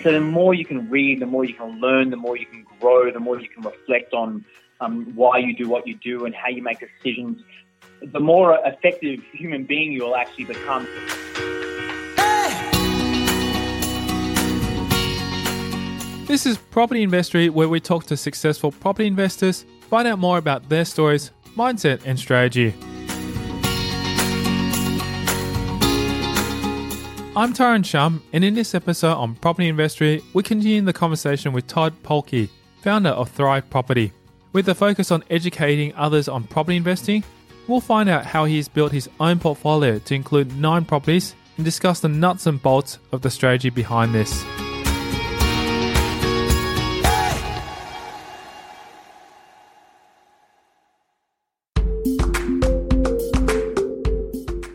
And so the more you can read, the more you can learn, the more you can grow, the more you can reflect on um, why you do what you do and how you make decisions, the more effective human being you will actually become. This is Property Investory, where we talk to successful property investors, find out more about their stories, mindset, and strategy. I'm Tyrone Shum, and in this episode on Property Investory, we continue the conversation with Todd Polke, founder of Thrive Property. With a focus on educating others on property investing, we'll find out how he's built his own portfolio to include nine properties and discuss the nuts and bolts of the strategy behind this.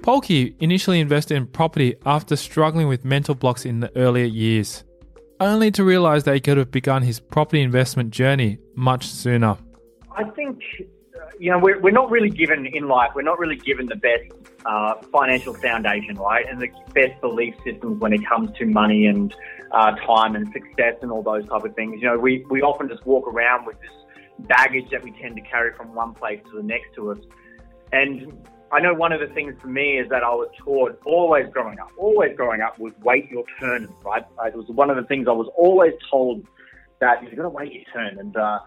Polke initially invested in property after struggling with mental blocks in the earlier years, only to realize that he could have begun his property investment journey much sooner. I think, uh, you know, we're, we're not really given in life, we're not really given the best uh, financial foundation, right? And the best belief systems when it comes to money and uh, time and success and all those type of things. You know, we, we often just walk around with this baggage that we tend to carry from one place to the next to us. And I know one of the things for me is that I was taught always growing up, always growing up was wait your turn, right? It was one of the things I was always told that you've got to wait your turn. And, uh,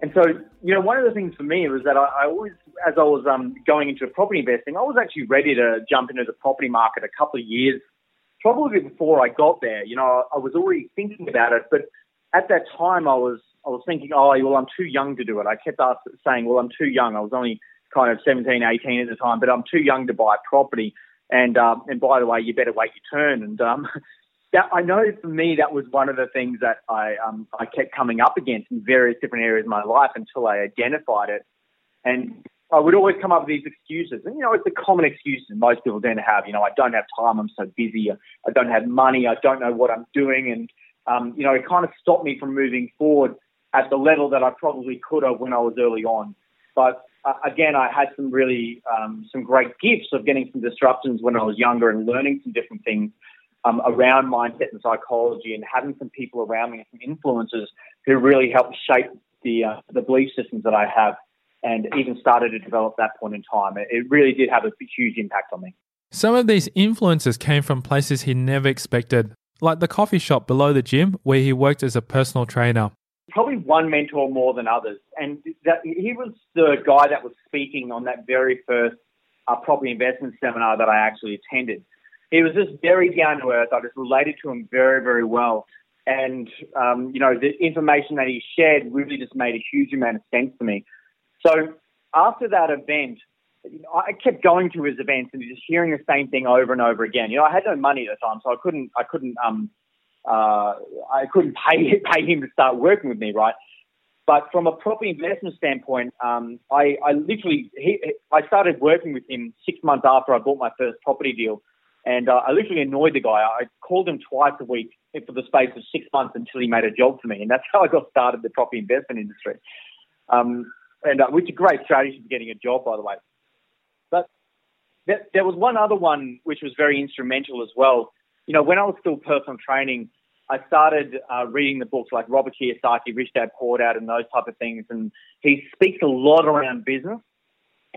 and so, you know, one of the things for me was that I, I always, as I was um, going into property investing, I was actually ready to jump into the property market a couple of years, probably before I got there. You know, I was already thinking about it, but at that time I was, I was thinking, oh, well, I'm too young to do it. I kept saying, well, I'm too young. I was only kind of 17, 18 at the time, but I'm too young to buy property. And um, and by the way, you better wait your turn. And um, that, I know for me that was one of the things that I um, I kept coming up against in various different areas of my life until I identified it. And I would always come up with these excuses, and you know it's a common excuse that most people tend to have. You know, I don't have time, I'm so busy, I don't have money, I don't know what I'm doing, and um, you know it kind of stopped me from moving forward at the level that I probably could have when I was early on. But uh, again, I had some really um, some great gifts of getting some disruptions when I was younger and learning some different things um, around mindset and psychology, and having some people around me, some influences who really helped shape the uh, the belief systems that I have, and even started to develop that point in time. It, it really did have a huge impact on me. Some of these influences came from places he never expected, like the coffee shop below the gym where he worked as a personal trainer probably one mentor more than others. And that, he was the guy that was speaking on that very first uh, property investment seminar that I actually attended. He was just very down to earth. I just related to him very, very well. And, um, you know, the information that he shared really just made a huge amount of sense to me. So after that event, you know, I kept going to his events and just hearing the same thing over and over again. You know, I had no money at the time, so I couldn't, I couldn't, um, uh, I couldn't pay pay him to start working with me, right? But from a property investment standpoint, um, I, I literally he, I started working with him six months after I bought my first property deal, and uh, I literally annoyed the guy. I called him twice a week for the space of six months until he made a job for me, and that's how I got started the property investment industry. Um, and uh, which is a great strategy for getting a job, by the way. But there, there was one other one which was very instrumental as well you know, when I was still personal training, I started uh, reading the books like Robert Kiyosaki, Rich Dad Poor Dad, and those type of things. And he speaks a lot around business.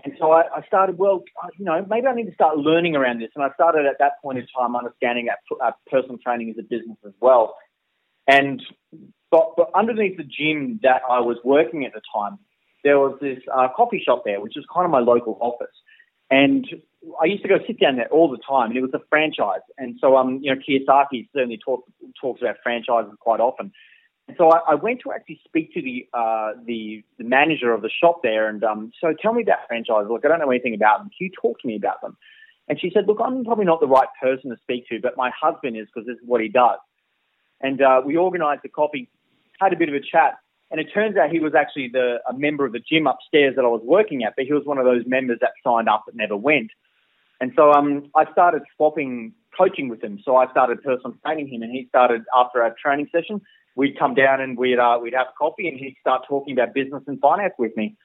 And so I, I started, well, you know, maybe I need to start learning around this. And I started at that point in time understanding that uh, personal training is a business as well. And but, but underneath the gym that I was working at the time, there was this uh, coffee shop there, which was kind of my local office. And I used to go sit down there all the time, and it was a franchise. And so, um, you know, Kiyosaki certainly talks talks about franchises quite often. And so I, I went to actually speak to the, uh, the, the manager of the shop there, and um, so tell me about franchises. Look, I don't know anything about them. Can you talk to me about them? And she said, look, I'm probably not the right person to speak to, but my husband is because this is what he does. And uh, we organised a coffee, had a bit of a chat, and it turns out he was actually the a member of the gym upstairs that I was working at, but he was one of those members that signed up but never went. And so um, I started swapping coaching with him. So I started personal training him, and he started after our training session. We'd come down and we'd uh, we'd have coffee, and he'd start talking about business and finance with me.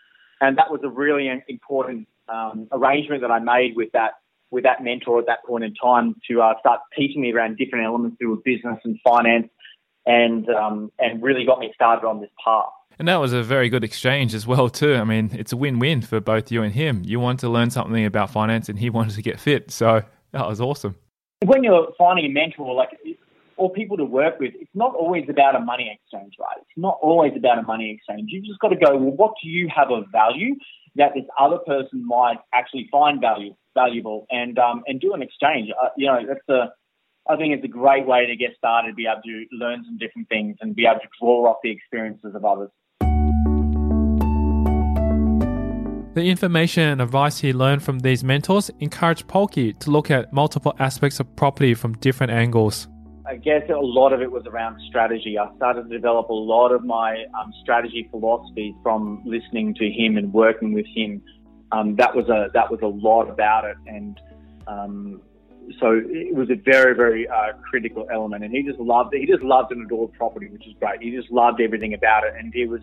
And that was a really important um, arrangement that I made with that with that mentor at that point in time to uh, start teaching me around different elements to business and finance, and um, and really got me started on this path. And that was a very good exchange as well too. I mean, it's a win-win for both you and him. You wanted to learn something about finance, and he wanted to get fit. So that was awesome. When you're finding a mentor, like or people to work with, it's not always about a money exchange, right? It's not always about a money exchange. You've just got to go, well, what do you have of value that this other person might actually find value valuable and um, and do an exchange. Uh, you know, that's a I think it's a great way to get started, be able to learn some different things and be able to draw off the experiences of others. The information and advice he learned from these mentors encouraged Polke to look at multiple aspects of property from different angles. I guess a lot of it was around strategy. I started to develop a lot of my um, strategy philosophy from listening to him and working with him. Um, that was a that was a lot about it, and um, so it was a very very uh, critical element. And he just loved it. He just loved and adored property, which is great. He just loved everything about it, and he was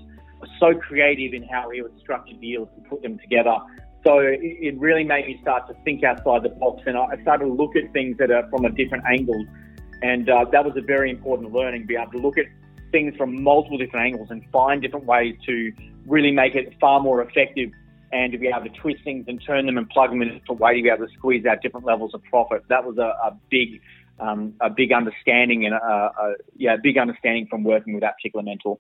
so creative in how he would structure deals to put them together. So it really made me start to think outside the box, and I started to look at things that are from a different angle and uh, that was a very important learning, be able to look at things from multiple different angles and find different ways to really make it far more effective and to be able to twist things and turn them and plug them in a different way to be able to squeeze out different levels of profit. That was a, a big, um, a big understanding and a, a, yeah, a big understanding from working with that particular mentor.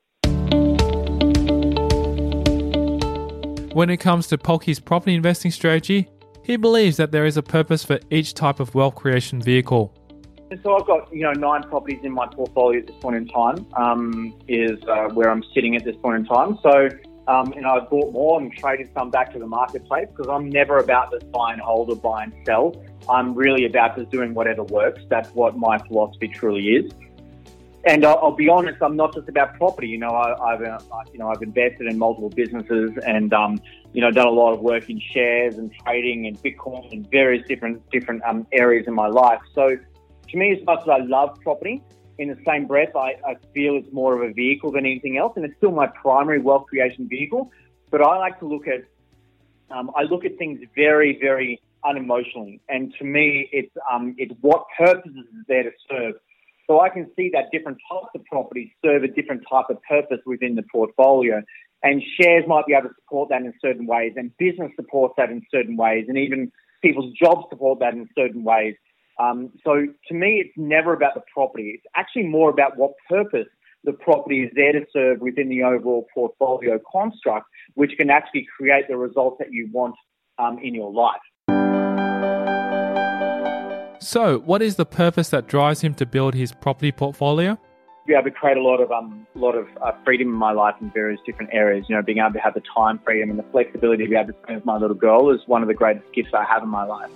When it comes to Polke's property investing strategy, he believes that there is a purpose for each type of wealth creation vehicle. So I've got you know nine properties in my portfolio at this point in time. Um, is uh, where I'm sitting at this point in time. So um, and I've bought more and traded some back to the marketplace because I'm never about this buy and hold or buy and sell. I'm really about just doing whatever works. That's what my philosophy truly is. And I'll, I'll be honest, I'm not just about property. You know, I, have uh, you know I've invested in multiple businesses and um, you know done a lot of work in shares and trading and Bitcoin and various different different um, areas in my life. So to me, as much as I love property, in the same breath, I, I feel it's more of a vehicle than anything else, and it's still my primary wealth creation vehicle. But I like to look at, um, I look at things very, very unemotionally, and to me, it's um, it's what purposes is there to serve. So I can see that different types of properties serve a different type of purpose within the portfolio, and shares might be able to support that in certain ways, and business supports that in certain ways, and even people's jobs support that in certain ways. Um, so to me, it's never about the property. It's actually more about what purpose the property is there to serve within the overall portfolio construct, which can actually create the results that you want um, in your life. So, what is the purpose that drives him to build his property portfolio? Be able to create a lot of um, lot of uh, freedom in my life in various different areas. You know, being able to have the time freedom and the flexibility to be able to spend with my little girl is one of the greatest gifts I have in my life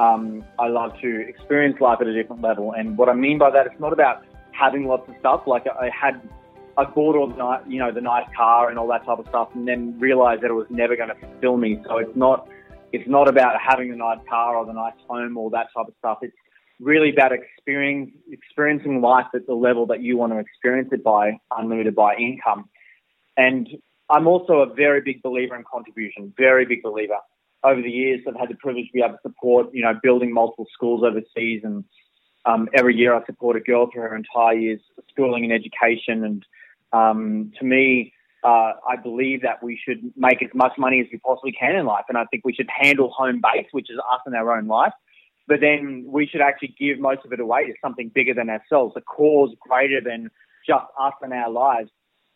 um, I love to experience life at a different level. And what I mean by that, it's not about having lots of stuff. Like I had, I bought all the nice, you know, the nice car and all that type of stuff, and then realized that it was never going to fulfill me. So it's not, it's not about having the nice car or the nice home or that type of stuff. It's really about experiencing experiencing life at the level that you want to experience it by, unlimited by income. And I'm also a very big believer in contribution, very big believer over the years, I've had the privilege to be able to support, you know, building multiple schools overseas. And um, every year I support a girl through her entire years of schooling and education. And um, to me, uh, I believe that we should make as much money as we possibly can in life. And I think we should handle home base, which is us in our own life. But then we should actually give most of it away to something bigger than ourselves, a cause greater than just us and our lives.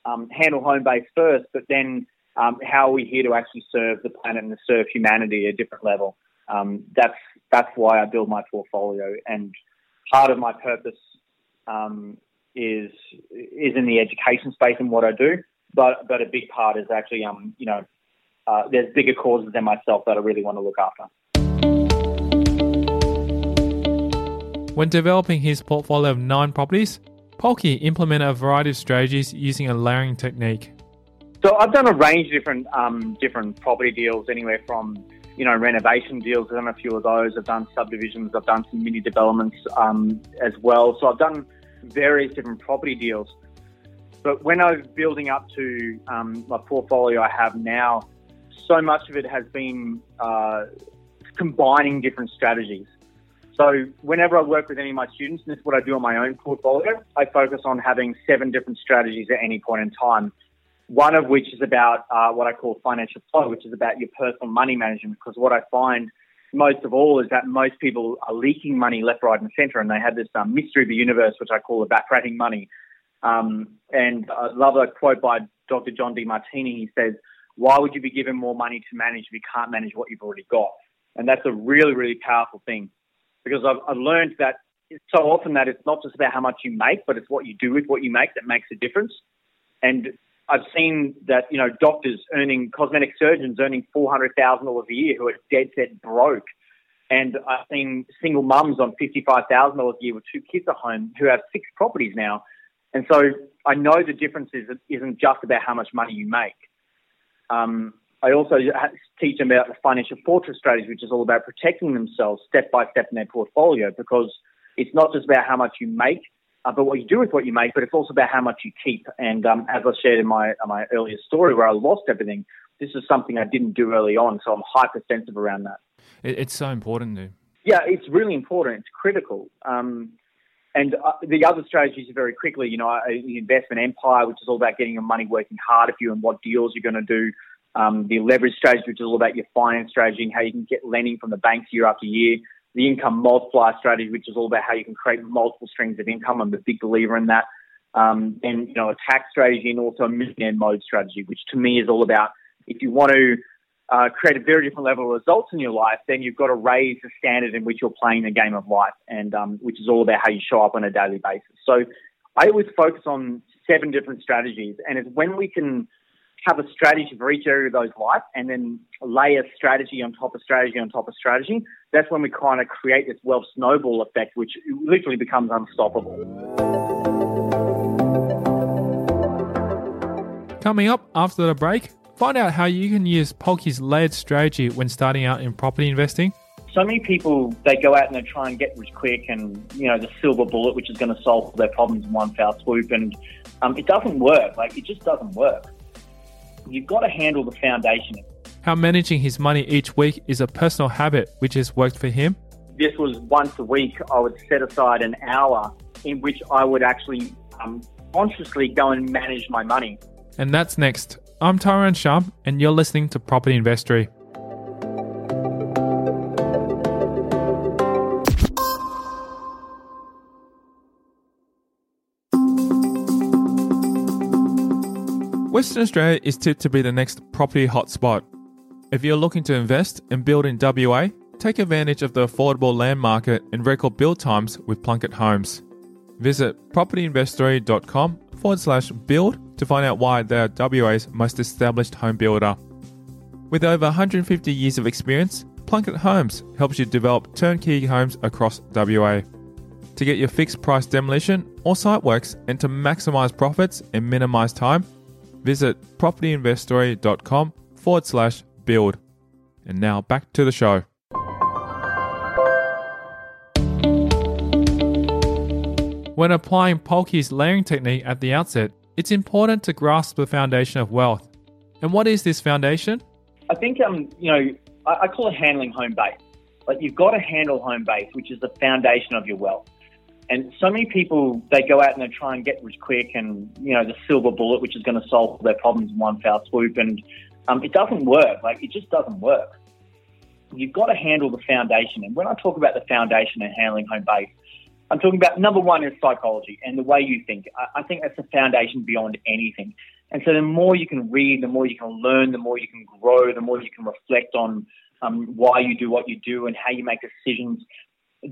Um, handle home base first, but then um, how are we here to actually serve the planet and serve humanity at a different level? Um, that's that's why I build my portfolio, and part of my purpose um, is is in the education space and what I do, but but a big part is actually um you know uh, there's bigger causes than myself that I really want to look after. When developing his portfolio of nine properties, Polke implemented a variety of strategies using a layering technique. So I've done a range of different um, different property deals, anywhere from you know renovation deals. I've done a few of those. I've done subdivisions. I've done some mini developments um, as well. So I've done various different property deals. But when I was building up to um, my portfolio I have now, so much of it has been uh, combining different strategies. So whenever I work with any of my students, and this is what I do on my own portfolio, I focus on having seven different strategies at any point in time. One of which is about uh, what I call financial flow, which is about your personal money management. Because what I find most of all is that most people are leaking money left, right, and centre, and they have this um, mystery of the universe, which I call evaporating money. Um, and I love a quote by Dr. John Demartini. He says, "Why would you be given more money to manage if you can't manage what you've already got?" And that's a really, really powerful thing because I've, I've learned that so often that it's not just about how much you make, but it's what you do with what you make that makes a difference. And I've seen that you know doctors earning cosmetic surgeons earning four hundred thousand dollars a year who are dead set broke, and I've seen single mums on fifty five thousand dollars a year with two kids at home who have six properties now, and so I know the difference is, isn't just about how much money you make. Um, I also teach them about the financial fortress strategy, which is all about protecting themselves step by step in their portfolio because it's not just about how much you make, uh, but what you do with what you make, but it's also about how much you keep. And um, as I shared in my uh, my earlier story where I lost everything, this is something I didn't do early on, so I'm hypersensitive around that. It's so important, to. Yeah, it's really important. It's critical. Um, and uh, the other strategies are very quickly, you know, the investment empire, which is all about getting your money working hard for you and what deals you're going to do um, the leverage strategy, which is all about your finance strategy and how you can get lending from the banks year after year, the income multiplier strategy, which is all about how you can create multiple streams of income. I'm a big believer in that. Um, and, you know, a tax strategy and also a millionaire mode strategy, which to me is all about if you want to uh, create a very different level of results in your life, then you've got to raise the standard in which you're playing the game of life, and um, which is all about how you show up on a daily basis. So I always focus on seven different strategies, and it's when we can have a strategy for each area of those life and then lay a strategy on top of strategy on top of strategy, that's when we kind of create this wealth snowball effect, which literally becomes unstoppable. Coming up after the break, find out how you can use Polke's layered strategy when starting out in property investing. So many people they go out and they try and get rich quick and you know the silver bullet which is going to solve all their problems in one foul swoop and um, it doesn't work like it just doesn't work you've got to handle the foundation. How managing his money each week is a personal habit which has worked for him. This was once a week, I would set aside an hour in which I would actually um, consciously go and manage my money. And that's next. I'm Tyrone Shum, and you're listening to Property Investory. Western Australia is tipped to be the next property hotspot. If you're looking to invest and build in WA, take advantage of the affordable land market and record build times with Plunkett Homes. Visit propertyinvestory.com forward slash build to find out why they are WA's most established home builder. With over 150 years of experience, Plunkett Homes helps you develop turnkey homes across WA. To get your fixed price demolition or site works and to maximize profits and minimize time, Visit propertyinvestory.com forward slash build. And now back to the show. When applying Polke's layering technique at the outset, it's important to grasp the foundation of wealth. And what is this foundation? I think um, you know, I, I call it handling home base. Like you've got to handle home base, which is the foundation of your wealth. And so many people, they go out and they try and get rich quick and, you know, the silver bullet, which is going to solve all their problems in one foul swoop. And um, it doesn't work. Like, it just doesn't work. You've got to handle the foundation. And when I talk about the foundation and handling home base, I'm talking about number one is psychology and the way you think. I, I think that's the foundation beyond anything. And so the more you can read, the more you can learn, the more you can grow, the more you can reflect on um, why you do what you do and how you make decisions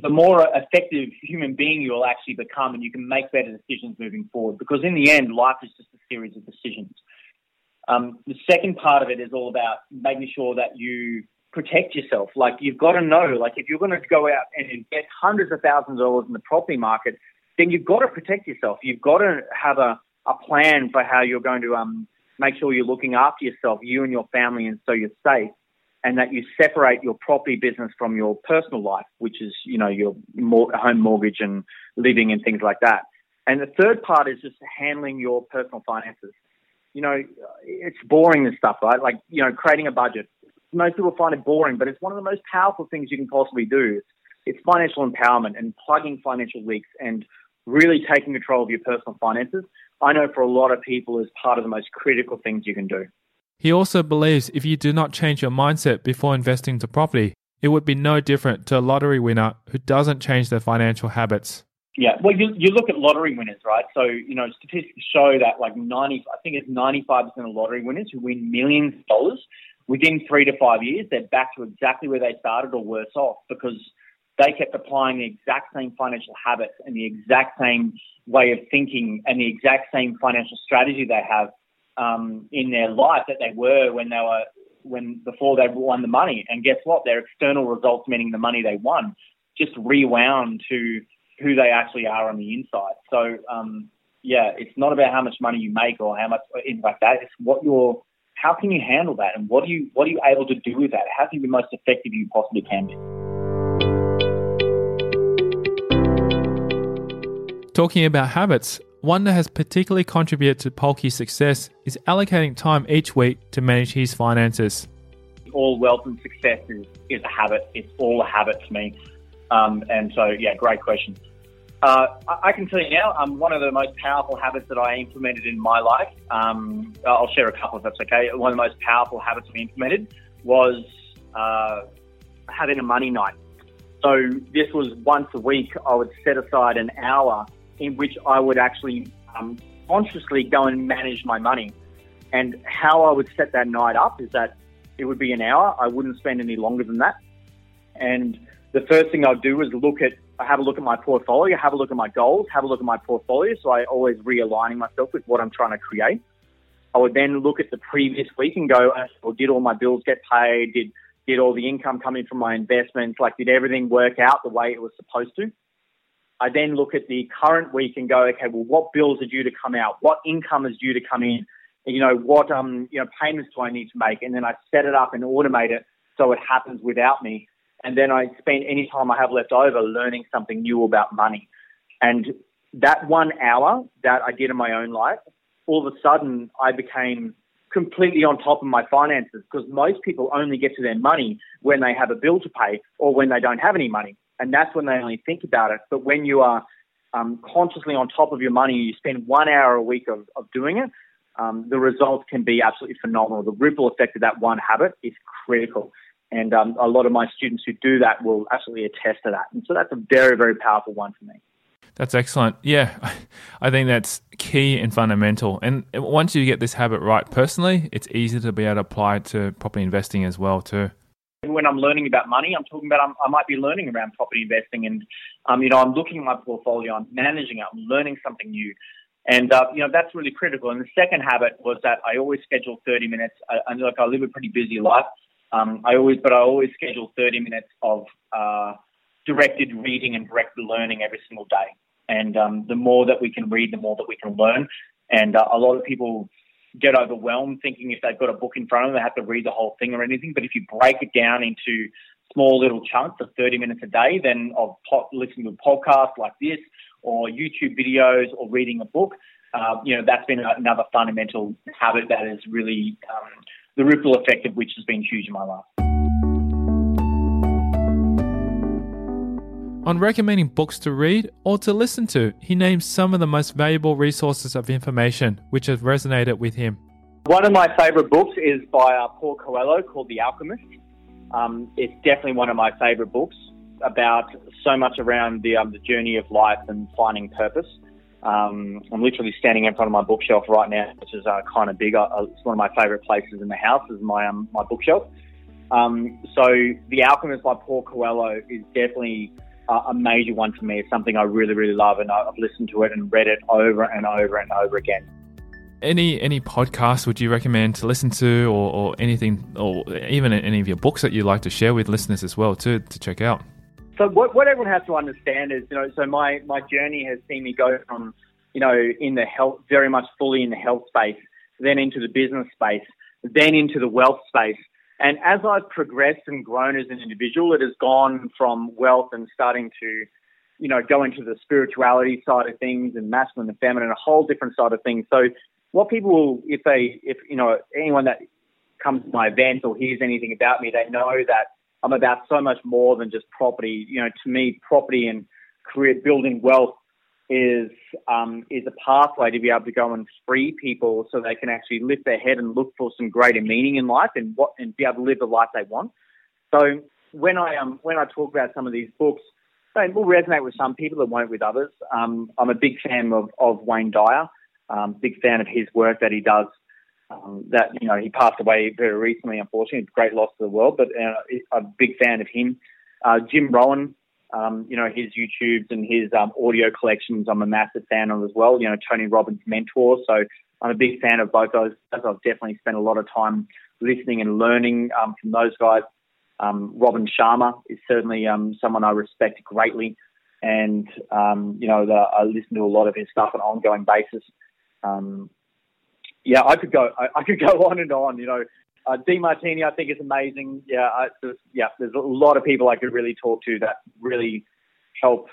the more effective human being you'll actually become and you can make better decisions moving forward. Because in the end, life is just a series of decisions. Um, the second part of it is all about making sure that you protect yourself. Like you've got to know, like if you're going to go out and invest hundreds of thousands of dollars in the property market, then you've got to protect yourself. You've got to have a, a plan for how you're going to um, make sure you're looking after yourself, you and your family, and so you're safe. And that you separate your property business from your personal life, which is, you know, your home mortgage and living and things like that. And the third part is just handling your personal finances. You know, it's boring this stuff, right? Like, you know, creating a budget. Most people find it boring, but it's one of the most powerful things you can possibly do. It's, it's financial empowerment and plugging financial leaks and really taking control of your personal finances, I know for a lot of people is part of the most critical things you can do. He also believes if you do not change your mindset before investing into property, it would be no different to a lottery winner who doesn't change their financial habits. Yeah, well, you, you look at lottery winners, right? So, you know, statistics show that like 90, I think it's 95% of lottery winners who win millions of dollars within three to five years, they're back to exactly where they started or worse off because they kept applying the exact same financial habits and the exact same way of thinking and the exact same financial strategy they have um, in their life that they were when they were when before they won the money. And guess what? Their external results, meaning the money they won, just rewound to who they actually are on the inside. So um, yeah, it's not about how much money you make or how much anything like that. It's what you're how can you handle that and what are you what are you able to do with that? How can you be the most effective you possibly can be? Talking about habits, one that has particularly contributed to Polke's success is allocating time each week to manage his finances. All wealth and success is, is a habit. It's all a habit to me. Um, and so, yeah, great question. Uh, I can tell you now, um, one of the most powerful habits that I implemented in my life, um, I'll share a couple if that's okay. One of the most powerful habits I implemented was uh, having a money night. So this was once a week. I would set aside an hour in which I would actually um, consciously go and manage my money. And how I would set that night up is that it would be an hour. I wouldn't spend any longer than that. And the first thing I'd do is look at, I have a look at my portfolio, have a look at my goals, have a look at my portfolio. So I always realigning myself with what I'm trying to create. I would then look at the previous week and go, well, did all my bills get paid? Did did all the income come in from my investments? Like, did everything work out the way it was supposed to? I then look at the current week and go, okay, well, what bills are due to come out? What income is due to come in? And you know, what um, you know, payments do I need to make? And then I set it up and automate it so it happens without me. And then I spend any time I have left over learning something new about money. And that one hour that I did in my own life, all of a sudden I became completely on top of my finances because most people only get to their money when they have a bill to pay or when they don't have any money and that's when they only think about it. But when you are um, consciously on top of your money, you spend one hour a week of, of doing it, um, the results can be absolutely phenomenal. The ripple effect of that one habit is critical. And um, a lot of my students who do that will absolutely attest to that. And so that's a very, very powerful one for me. That's excellent. Yeah, I think that's key and fundamental. And once you get this habit right personally, it's easy to be able to apply it to property investing as well too when I'm learning about money, I'm talking about I'm, i might be learning around property investing, and um, you know, I'm looking at my portfolio, I'm managing it, I'm learning something new, and uh, you know, that's really critical. And the second habit was that I always schedule 30 minutes. I, I like I live a pretty busy life. Um, I always, but I always schedule 30 minutes of uh, directed reading and directed learning every single day. And um, the more that we can read, the more that we can learn. And uh, a lot of people get overwhelmed thinking if they've got a book in front of them, they have to read the whole thing or anything. But if you break it down into small little chunks of 30 minutes a day, then of po- listening to a podcast like this or YouTube videos or reading a book, uh, you know, that's been another fundamental habit that is really um, the ripple effect of which has been huge in my life. On recommending books to read or to listen to, he names some of the most valuable resources of information which have resonated with him. One of my favorite books is by uh, Paul Coelho called The Alchemist. Um, it's definitely one of my favorite books about so much around the, um, the journey of life and finding purpose. Um, I'm literally standing in front of my bookshelf right now, which is uh, kind of big. Uh, it's one of my favorite places in the house is my um, my bookshelf. Um, so, The Alchemist by Paul Coelho is definitely a major one for me. It's something I really, really love, and I've listened to it and read it over and over and over again. Any any podcast would you recommend to listen to, or, or anything, or even any of your books that you'd like to share with listeners as well to to check out? So what, what everyone has to understand is, you know, so my, my journey has seen me go from, you know, in the health, very much fully in the health space, then into the business space, then into the wealth space. And as I've progressed and grown as an individual, it has gone from wealth and starting to, you know, go into the spirituality side of things and masculine and feminine, a whole different side of things. So what people will, if they, if, you know, anyone that comes to my events or hears anything about me, they know that I'm about so much more than just property. You know, to me, property and career building wealth is um, is a pathway to be able to go and free people so they can actually lift their head and look for some greater meaning in life and what and be able to live the life they want. So when I um when I talk about some of these books, they will resonate with some people, that won't with others. Um, I'm a big fan of, of Wayne Dyer, um, big fan of his work that he does um, that you know he passed away very recently, unfortunately. Great loss to the world, but uh, I'm a big fan of him. Uh, Jim Rohn, um, you know his YouTubes and his um, audio collections. I'm a massive fan of as well. You know Tony Robbins' mentor, so I'm a big fan of both those. I've definitely spent a lot of time listening and learning um, from those guys. Um, Robin Sharma is certainly um, someone I respect greatly, and you know the, I listen to a lot of his stuff on an ongoing basis. Um, yeah, I could go. I, I, could go on and on. You know, uh, Demartini, I think is amazing. Yeah, I, there's, yeah. There's a lot of people I could really talk to that really help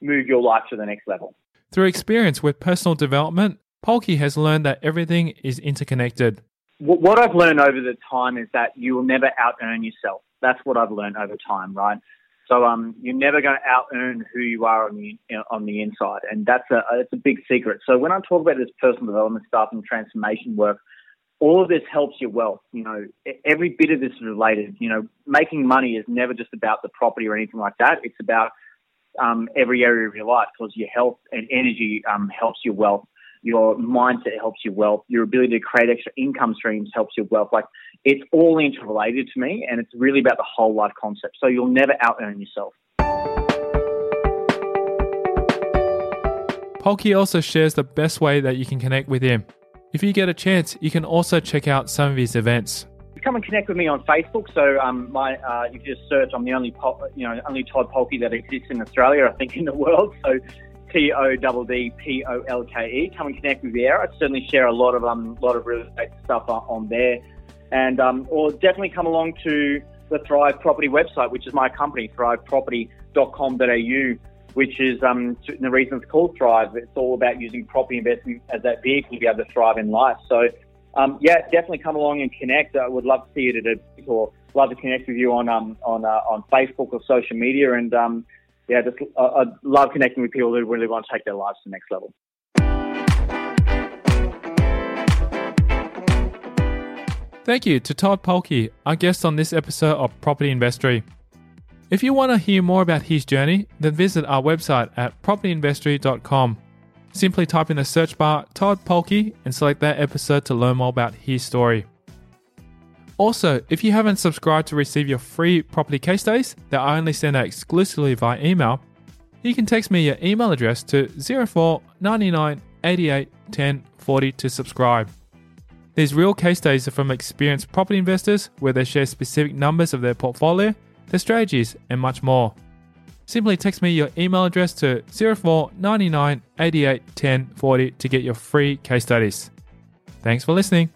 move your life to the next level. Through experience with personal development, Polke has learned that everything is interconnected. What I've learned over the time is that you will never out earn yourself. That's what I've learned over time, right? So um, you're never going to out earn who you are on the on the inside, and that's a it's a big secret. So when I talk about this personal development stuff and transformation work, all of this helps your wealth. You know, every bit of this is related. You know, making money is never just about the property or anything like that. It's about um, every area of your life because your health and energy um, helps your wealth your mindset helps your wealth, your ability to create extra income streams helps your wealth. Like it's all interrelated to me, and it's really about the whole life concept. So you'll never out earn yourself. Polke also shares the best way that you can connect with him. If you get a chance, you can also check out some of his events. Come and connect with me on Facebook. So um, my, uh, if you just search, I'm the only, you know, only Todd Polke that exists in Australia, I think, in the world. So T O D D P O L K E. Come and connect with me there. I certainly share a lot of um, lot of real estate stuff on there, and um, or definitely come along to the Thrive Property website, which is my company, thriveproperty.com.au, which is um, the reason it's called Thrive. It's all about using property investment as that vehicle to be able to thrive in life. So, um, yeah, definitely come along and connect. I would love to see you at a or love to connect with you on um, on uh, on Facebook or social media and um, yeah, just I love connecting with people who really want to take their lives to the next level. Thank you to Todd Polke, our guest on this episode of Property Investory. If you want to hear more about his journey, then visit our website at propertyinvestory.com. Simply type in the search bar Todd Polke and select that episode to learn more about his story. Also, if you haven't subscribed to receive your free property case studies that I only send out exclusively via email, you can text me your email address to 04 99 88 10 40 to subscribe. These real case studies are from experienced property investors where they share specific numbers of their portfolio, their strategies, and much more. Simply text me your email address to 04 99 88 10 40 to get your free case studies. Thanks for listening.